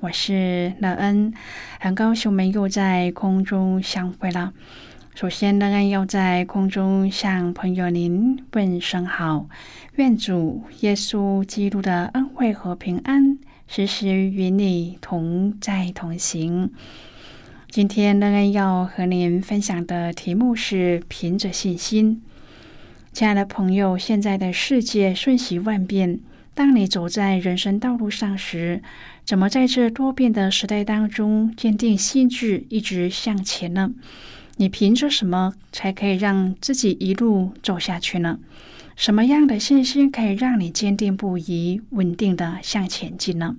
我是乐恩，很高兴我们又在空中相会了。首先，乐恩要在空中向朋友您问声好，愿主耶稣基督的恩惠和平安时时与你同在同行。今天，乐恩要和您分享的题目是凭着信心。亲爱的朋友，现在的世界瞬息万变。当你走在人生道路上时，怎么在这多变的时代当中坚定心智，一直向前呢？你凭着什么才可以让自己一路走下去呢？什么样的信心可以让你坚定不移、稳定的向前进呢？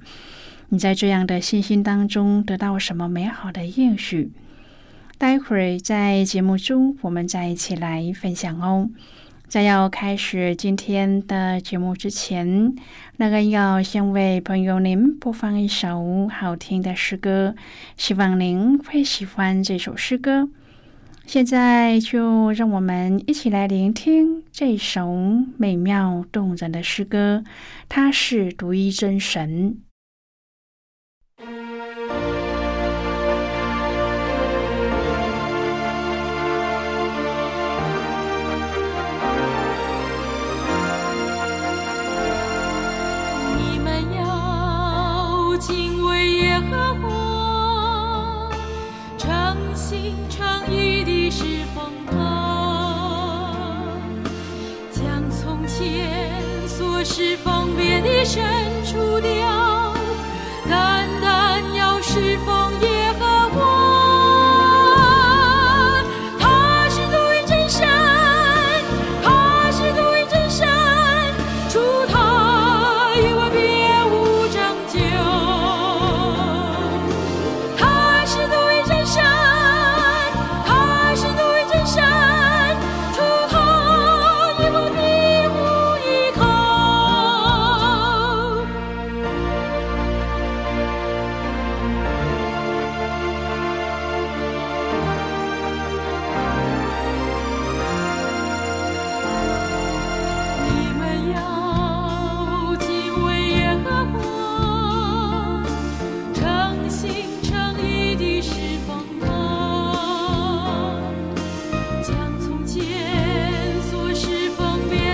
你在这样的信心当中得到什么美好的应许？待会儿在节目中，我们再一起来分享哦。在要开始今天的节目之前，那个要先为朋友您播放一首好听的诗歌，希望您会喜欢这首诗歌。现在就让我们一起来聆听这首美妙动人的诗歌，它是独一真神。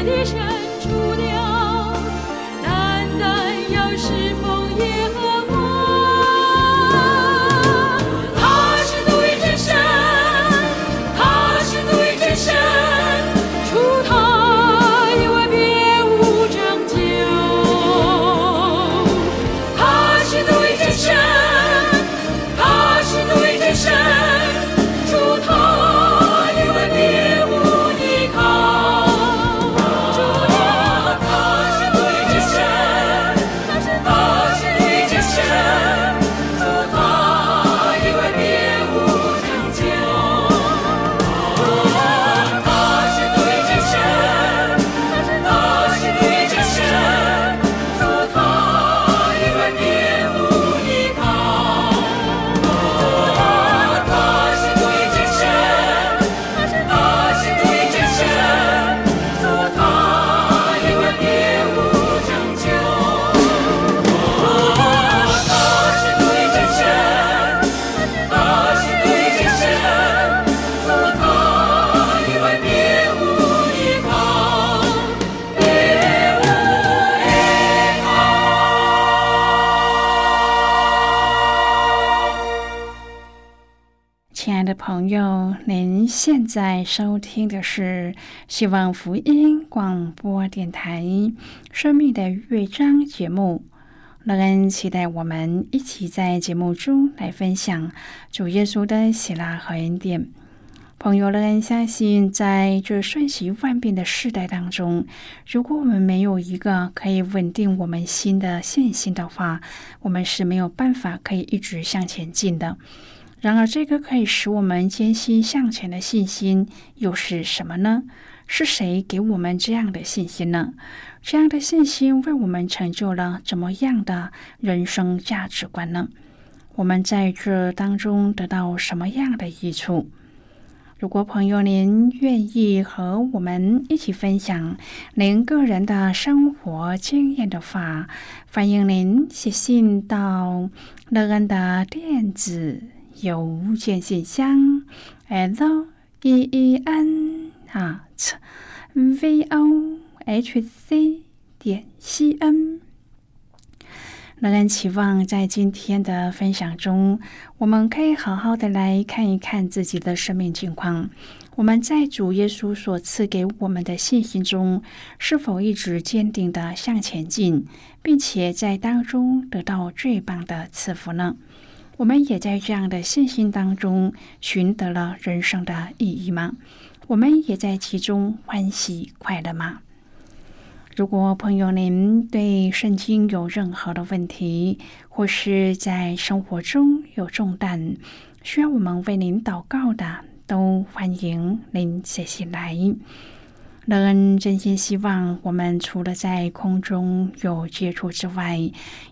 一生在收听的是希望福音广播电台《生命的乐章》节目。乐恩期待我们一起在节目中来分享主耶稣的喜乐和恩典。朋友，乐恩相信，在这瞬息万变的时代当中，如果我们没有一个可以稳定我们心的信心的话，我们是没有办法可以一直向前进的。然而，这个可以使我们艰辛向前的信心又是什么呢？是谁给我们这样的信心呢？这样的信心为我们成就了怎么样的人生价值观呢？我们在这当中得到什么样的益处？如果朋友您愿意和我们一起分享您个人的生活经验的话，欢迎您写信到乐恩的电子。邮件信箱：l e e n at v o h c 点 c n。仍然期望在今天的分享中，我们可以好好的来看一看自己的生命情况。我们在主耶稣所赐给我们的信心中，是否一直坚定的向前进，并且在当中得到最棒的赐福呢？我们也在这样的信心当中寻得了人生的意义吗？我们也在其中欢喜快乐吗？如果朋友您对圣经有任何的问题，或是在生活中有重担，需要我们为您祷告的，都欢迎您写信来。乐恩真心希望，我们除了在空中有接触之外，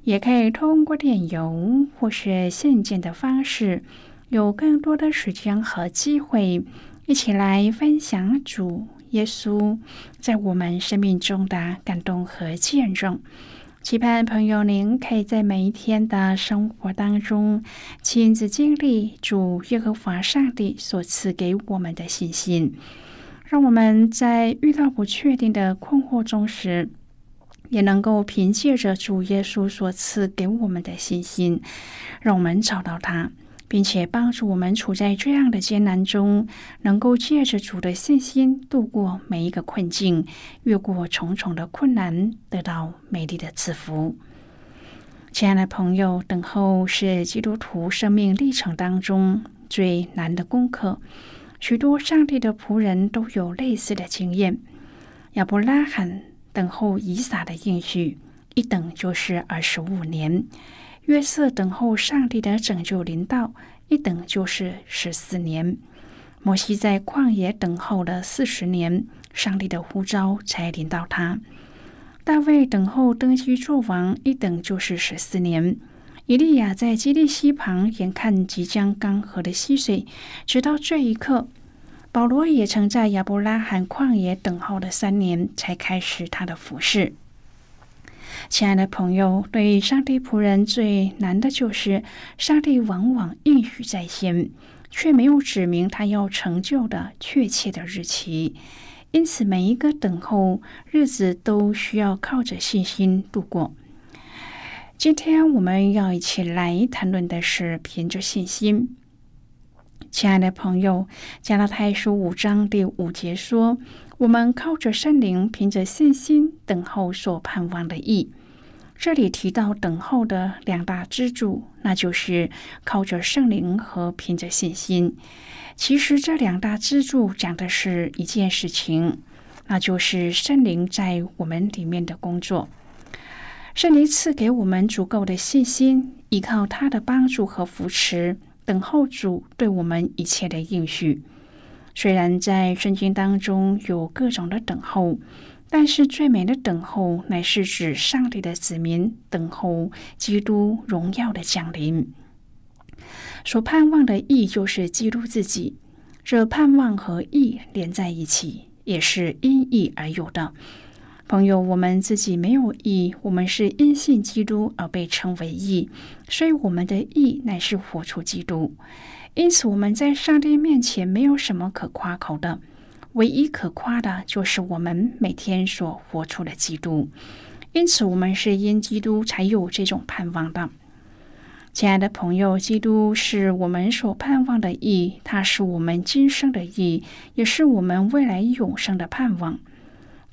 也可以通过电邮或是信件的方式，有更多的时间和机会，一起来分享主耶稣在我们生命中的感动和见证。期盼朋友您可以在每一天的生活当中，亲自经历主耶和华上帝所赐给我们的信心。让我们在遇到不确定的困惑中时，也能够凭借着主耶稣所赐给我们的信心，让我们找到他，并且帮助我们处在这样的艰难中，能够借着主的信心度过每一个困境，越过重重的困难，得到美丽的赐福。亲爱的朋友，等候是基督徒生命历程当中最难的功课。许多上帝的仆人都有类似的经验。亚伯拉罕等候以撒的应许，一等就是二十五年；约瑟等候上帝的拯救临到，一等就是十四年；摩西在旷野等候了四十年，上帝的呼召才临到他；大卫等候登基做王，一等就是十四年。以利亚在基利溪旁，眼看即将干涸的溪水，直到这一刻。保罗也曾在亚伯拉罕旷野等候了三年，才开始他的服饰。亲爱的朋友，对上帝仆人最难的就是，上帝往往应许在先，却没有指明他要成就的确切的日期，因此每一个等候日子都需要靠着信心度过。今天我们要一起来谈论的是凭着信心。亲爱的朋友，加拉太书五章第五节说：“我们靠着圣灵，凭着信心等候所盼望的意。”这里提到等候的两大支柱，那就是靠着圣灵和凭着信心。其实这两大支柱讲的是一件事情，那就是圣灵在我们里面的工作。圣灵赐给我们足够的信心，依靠他的帮助和扶持，等候主对我们一切的应许。虽然在圣经当中有各种的等候，但是最美的等候乃是指上帝的子民等候基督荣耀的降临。所盼望的意就是基督自己，这盼望和义连在一起，也是因意而有的。朋友，我们自己没有义，我们是因信基督而被称为义，所以我们的义乃是活出基督。因此，我们在上帝面前没有什么可夸口的，唯一可夸的就是我们每天所活出的基督。因此，我们是因基督才有这种盼望的。亲爱的朋友，基督是我们所盼望的义，他是我们今生的义，也是我们未来永生的盼望。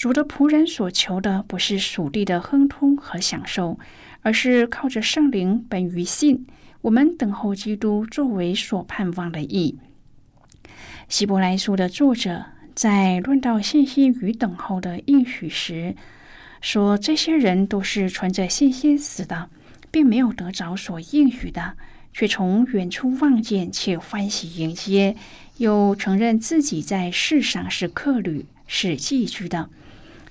主的仆人所求的不是属地的亨通和享受，而是靠着圣灵本于信，我们等候基督作为所盼望的义。希伯来书的作者在论到信心与等候的应许时，说这些人都是存着信心死的。并没有得着所应许的，却从远处望见，且欢喜迎接，又承认自己在世上是客旅，是寄居的。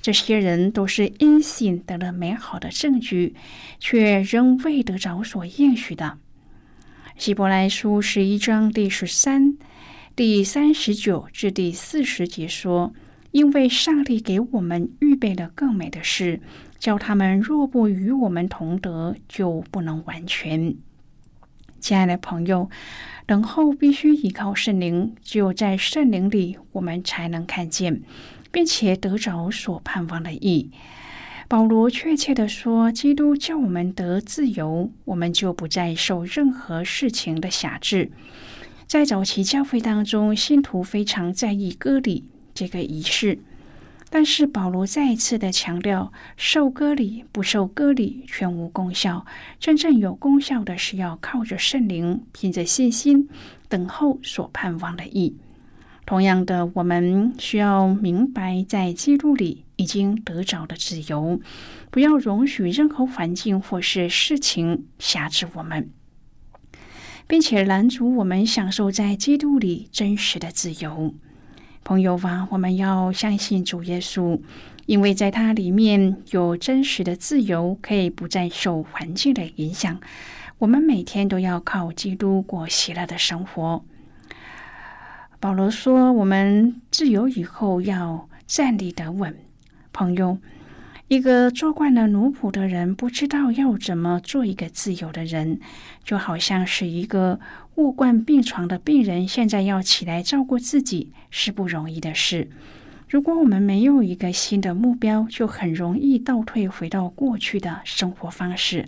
这些人都是因信得了美好的证据，却仍未得着所应许的。希伯来书十一章第十三、第三十九至第四十节说：“因为上帝给我们预备了更美的事。”叫他们若不与我们同德，就不能完全。亲爱的朋友，等候必须依靠圣灵，只有在圣灵里，我们才能看见，并且得着所盼望的意。保罗确切的说：“基督叫我们得自由，我们就不再受任何事情的辖制。”在早期教会当中，信徒非常在意割礼这个仪式。但是保罗再一次的强调，受割礼不受割礼全无功效。真正有功效的是要靠着圣灵，凭着信心等候所盼望的义。同样的，我们需要明白，在基督里已经得着的自由，不要容许任何环境或是事情辖制我们，并且拦阻我们享受在基督里真实的自由。朋友啊，我们要相信主耶稣，因为在他里面有真实的自由，可以不再受环境的影响。我们每天都要靠基督过喜乐的生活。保罗说：“我们自由以后要站立得稳。”朋友，一个做惯了奴仆的人，不知道要怎么做一个自由的人，就好像是一个。卧惯病床的病人，现在要起来照顾自己是不容易的事。如果我们没有一个新的目标，就很容易倒退回到过去的生活方式。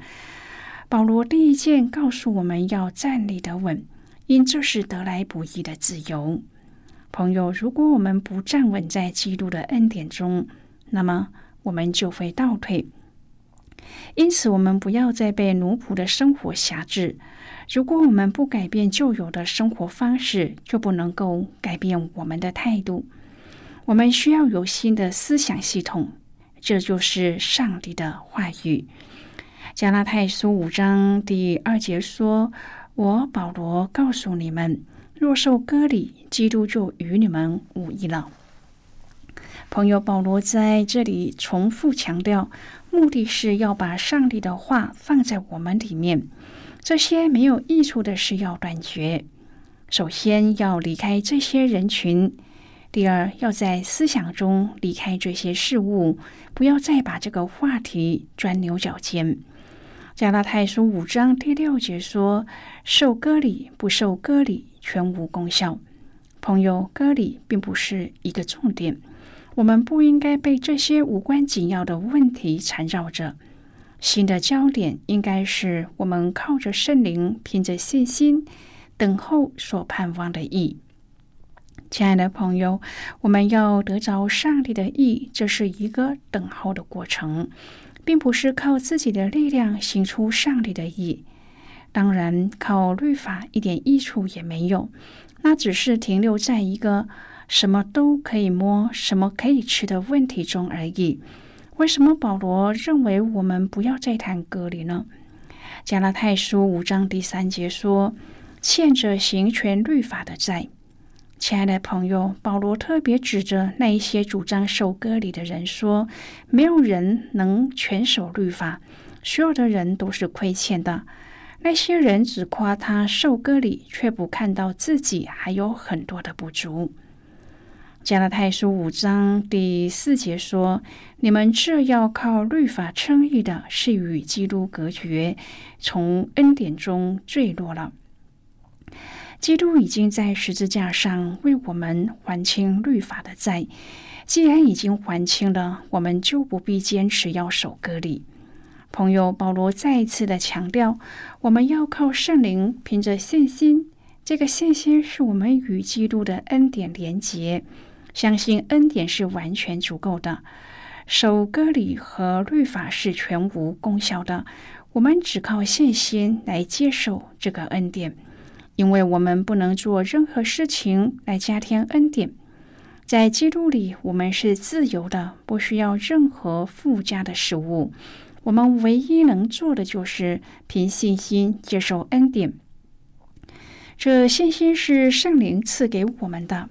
保罗第一件告诉我们要站立得稳，因这是得来不易的自由。朋友，如果我们不站稳在基督的恩典中，那么我们就会倒退。因此，我们不要再被奴仆的生活辖制。如果我们不改变旧有的生活方式，就不能够改变我们的态度。我们需要有新的思想系统，这就是上帝的话语。加拉太书五章第二节说：“我保罗告诉你们，若受割礼，基督就与你们无异了。”朋友，保罗在这里重复强调，目的是要把上帝的话放在我们里面。这些没有益处的事要断绝。首先要离开这些人群，第二要在思想中离开这些事物，不要再把这个话题钻牛角尖。加拉太书五章第六节说：“受割礼不受割礼全无功效。”朋友，割礼并不是一个重点，我们不应该被这些无关紧要的问题缠绕着。新的焦点应该是我们靠着圣灵，凭着信心等候所盼望的意。亲爱的朋友，我们要得着上帝的意，这是一个等候的过程，并不是靠自己的力量行出上帝的意。当然，靠律法一点益处也没有，那只是停留在一个什么都可以摸、什么可以吃的问题中而已。为什么保罗认为我们不要再谈割礼呢？加拉太书五章第三节说：“欠着行权律法的债。”亲爱的朋友，保罗特别指着那一些主张受割礼的人说：“没有人能全守律法，所有的人都是亏欠的。”那些人只夸他受割礼，却不看到自己还有很多的不足。加拉太书五章第四节说：“你们这要靠律法称义的，是与基督隔绝，从恩典中坠落了。基督已经在十字架上为我们还清律法的债。既然已经还清了，我们就不必坚持要守割礼。朋友保罗再一次的强调，我们要靠圣灵，凭着信心。这个信心是我们与基督的恩典连结，相信恩典是完全足够的，守割礼和律法是全无功效的。我们只靠信心来接受这个恩典，因为我们不能做任何事情来加添恩典。在基督里，我们是自由的，不需要任何附加的事物。我们唯一能做的就是凭信心接受恩典。这信心是圣灵赐给我们的。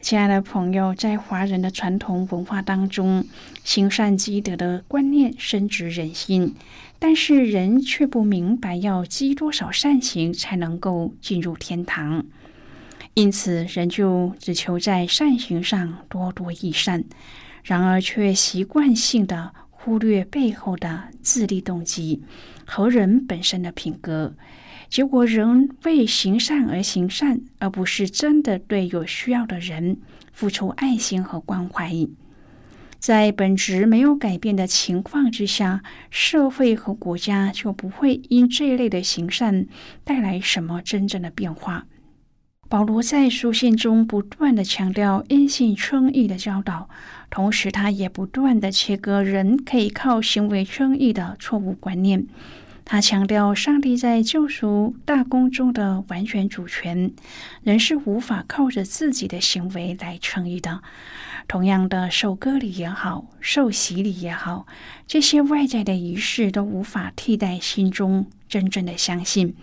亲爱的朋友，在华人的传统文化当中，行善积德的观念深植人心，但是人却不明白要积多少善行才能够进入天堂。因此，人就只求在善行上多多益善，然而却习惯性的忽略背后的自利动机和人本身的品格，结果人为行善而行善，而不是真的对有需要的人付出爱心和关怀。在本质没有改变的情况之下，社会和国家就不会因这一类的行善带来什么真正的变化。保罗在书信中不断的强调因信称义的教导，同时他也不断的切割人可以靠行为称义的错误观念。他强调上帝在救赎大公中的完全主权，人是无法靠着自己的行为来称义的。同样的，受割礼也好，受洗礼也好，这些外在的仪式都无法替代心中真正的相信。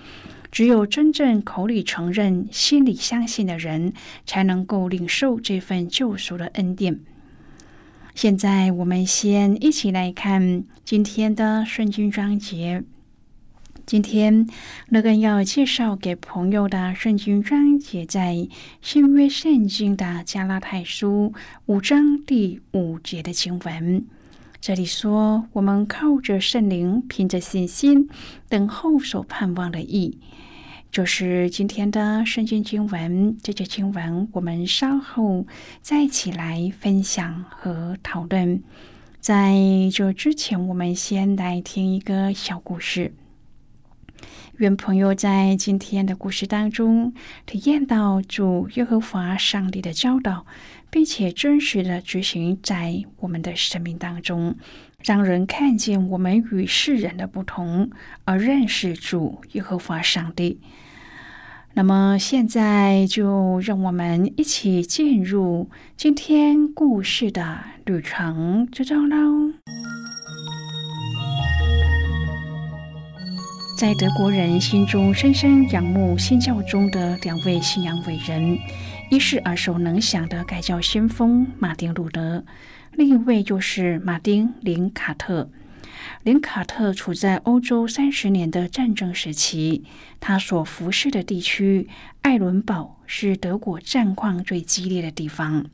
只有真正口里承认、心里相信的人，才能够领受这份救赎的恩典。现在，我们先一起来看今天的圣经章节。今天，乐根要介绍给朋友的圣经章节，在新约圣经的加拉太书五章第五节的经文。这里说：“我们靠着圣灵，凭着信心，等候所盼望的义。”就是今天的圣经经文。这节经文，我们稍后再起来分享和讨论。在这之前，我们先来听一个小故事。愿朋友在今天的故事当中体验到主耶和华上帝的教导。并且真实的执行在我们的生命当中，让人看见我们与世人的不同，而认识主耶和华上帝。那么现在就让我们一起进入今天故事的旅程之中喽。在德国人心中深深仰慕新教中的两位信仰伟人。一是耳熟能详的改教先锋马丁·路德，另一位就是马丁·林卡特。林卡特处在欧洲三十年的战争时期，他所服侍的地区艾伦堡是德国战况最激烈的地方。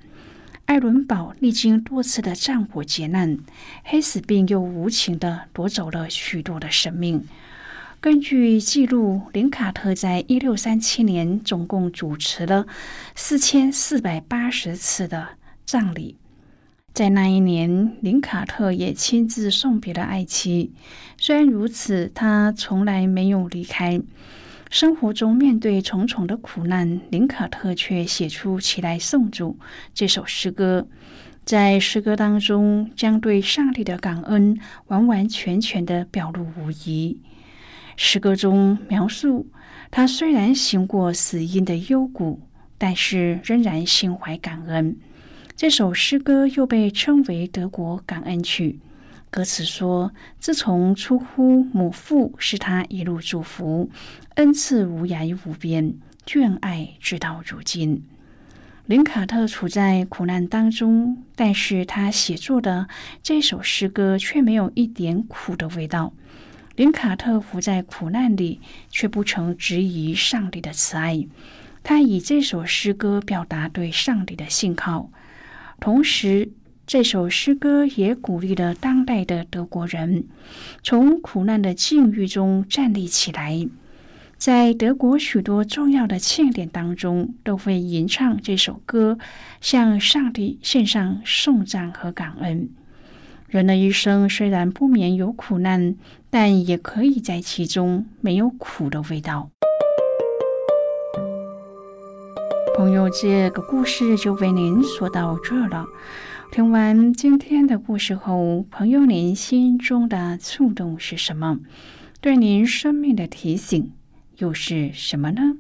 艾伦堡历经多次的战火劫难，黑死病又无情地夺走了许多的生命。根据记录，林卡特在一六三七年总共主持了四千四百八十次的葬礼。在那一年，林卡特也亲自送别了爱妻。虽然如此，他从来没有离开。生活中面对重重的苦难，林卡特却写出《起来颂主》这首诗歌。在诗歌当中，将对上帝的感恩完完全全的表露无遗。诗歌中描述，他虽然行过死荫的幽谷，但是仍然心怀感恩。这首诗歌又被称为德国感恩曲。歌词说：“自从出乎母腹，是他一路祝福，恩赐无涯无边，眷爱直到如今。”林卡特处在苦难当中，但是他写作的这首诗歌却没有一点苦的味道。林卡特伏在苦难里，却不曾质疑上帝的慈爱。他以这首诗歌表达对上帝的信靠，同时这首诗歌也鼓励了当代的德国人从苦难的境遇中站立起来。在德国许多重要的庆典当中，都会吟唱这首歌，向上帝献上颂赞和感恩。人的一生虽然不免有苦难，但也可以在其中没有苦的味道。朋友，这个故事就为您说到这了。听完今天的故事后，朋友您心中的触动是什么？对您生命的提醒又是什么呢？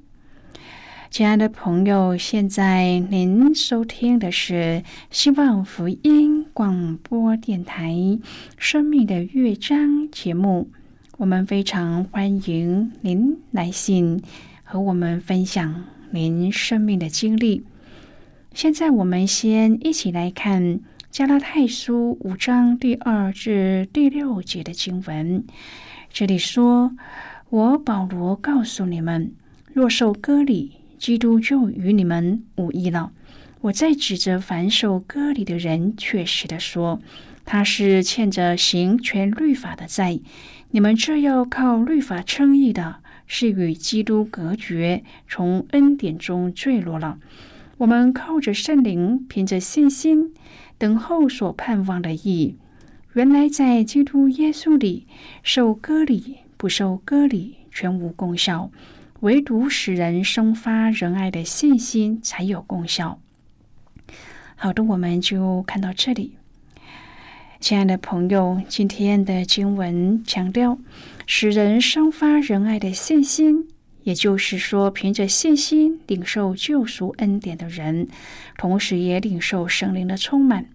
亲爱的朋友，现在您收听的是希望福音广播电台《生命的乐章》节目。我们非常欢迎您来信和我们分享。您生命的经历。现在，我们先一起来看《加拉太书》五章第二至第六节的经文。这里说：“我保罗告诉你们，若受割礼，基督就与你们无异了。我在指着凡受割礼的人，确实的说，他是欠着行全律法的债。你们这要靠律法称义的。”是与基督隔绝，从恩典中坠落了。我们靠着圣灵，凭着信心等候所盼望的义。原来在基督耶稣里受割礼，不受割礼全无功效，唯独使人生发仁爱的信心才有功效。好的，我们就看到这里。亲爱的朋友，今天的经文强调。使人生发仁爱的信心，也就是说，凭着信心领受救赎恩典的人，同时也领受圣灵的充满。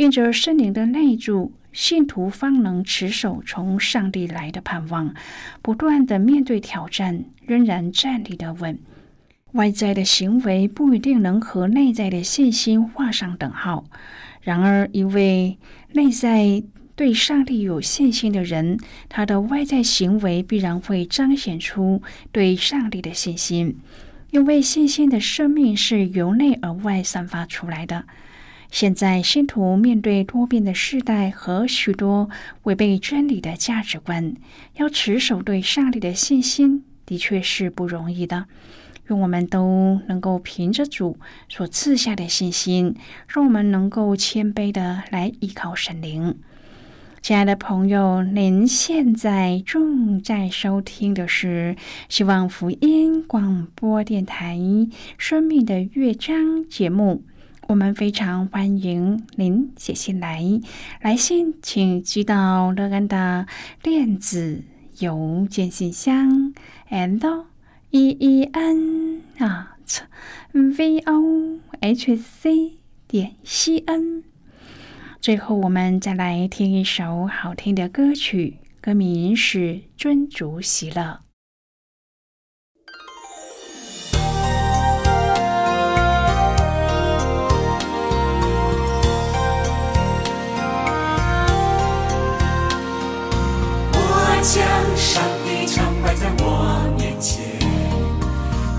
因着圣灵的内住，信徒方能持守从上帝来的盼望，不断的面对挑战，仍然站立的稳。外在的行为不一定能和内在的信心画上等号，然而，一位内在。对上帝有信心的人，他的外在行为必然会彰显出对上帝的信心，因为信心的生命是由内而外散发出来的。现在，信徒面对多变的时代和许多违背真理的价值观，要持守对上帝的信心，的确是不容易的。愿我们都能够凭着主所赐下的信心，让我们能够谦卑的来依靠神灵。亲爱的朋友，您现在正在收听的是希望福音广播电台《生命的乐章》节目。我们非常欢迎您写信来，来信请寄到乐安的电子邮件信箱，and e e n 啊 v o h c 点 c n。最后，我们再来听一首好听的歌曲，歌名是《尊主喜乐》。我将上帝常摆在我面前，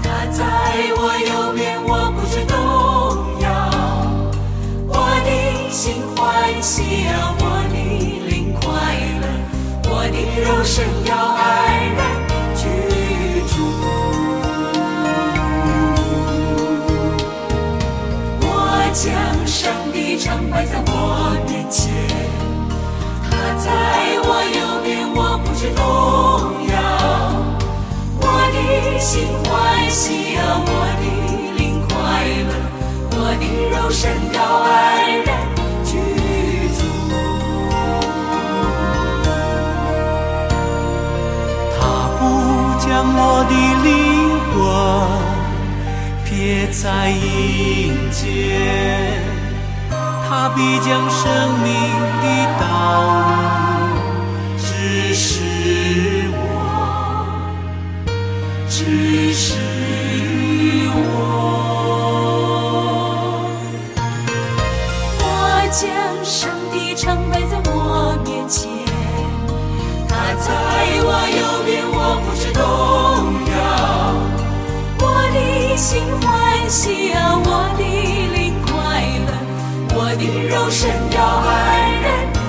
他在我右边，我不知动摇，我的心。欢喜啊，我的灵快乐，我的肉身要安然居住。我将上帝常摆在我面前，他在，我不知动摇。我的心欢喜啊，我的灵快乐，我的肉身要安然。将我的灵魂撇在阴间，他必将生命的道路你是我我将上帝成为在我面前他在我右边我不知动摇。我的心欢喜啊我的灵快乐我的肉身要安然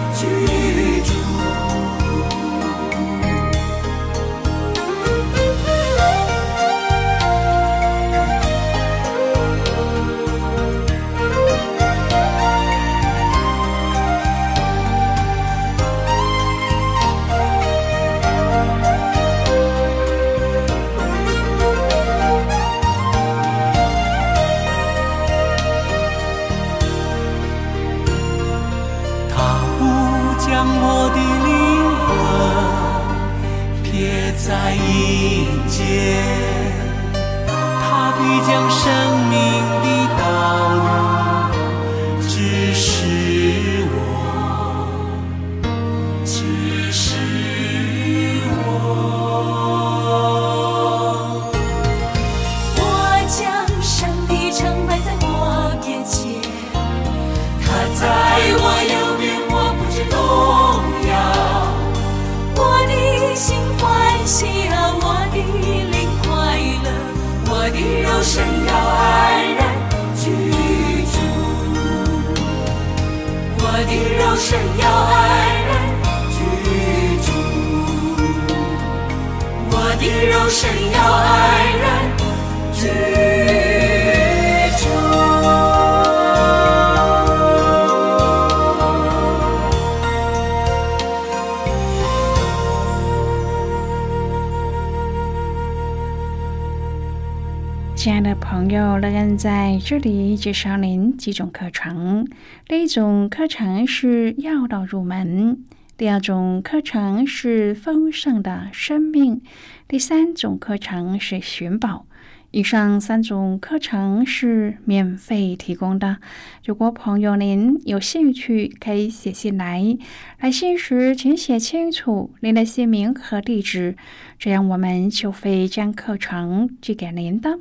迎接，他必将生命的。神要爱人居住，我的肉身要爱人居亲爱的朋友，乐恩在这里介绍您几种课程。第一种课程是要道入门，第二种课程是丰盛的生命，第三种课程是寻宝。以上三种课程是免费提供的。如果朋友您有兴趣，可以写信来。来信时请写清楚您的姓名和地址，这样我们就会将课程寄给您的。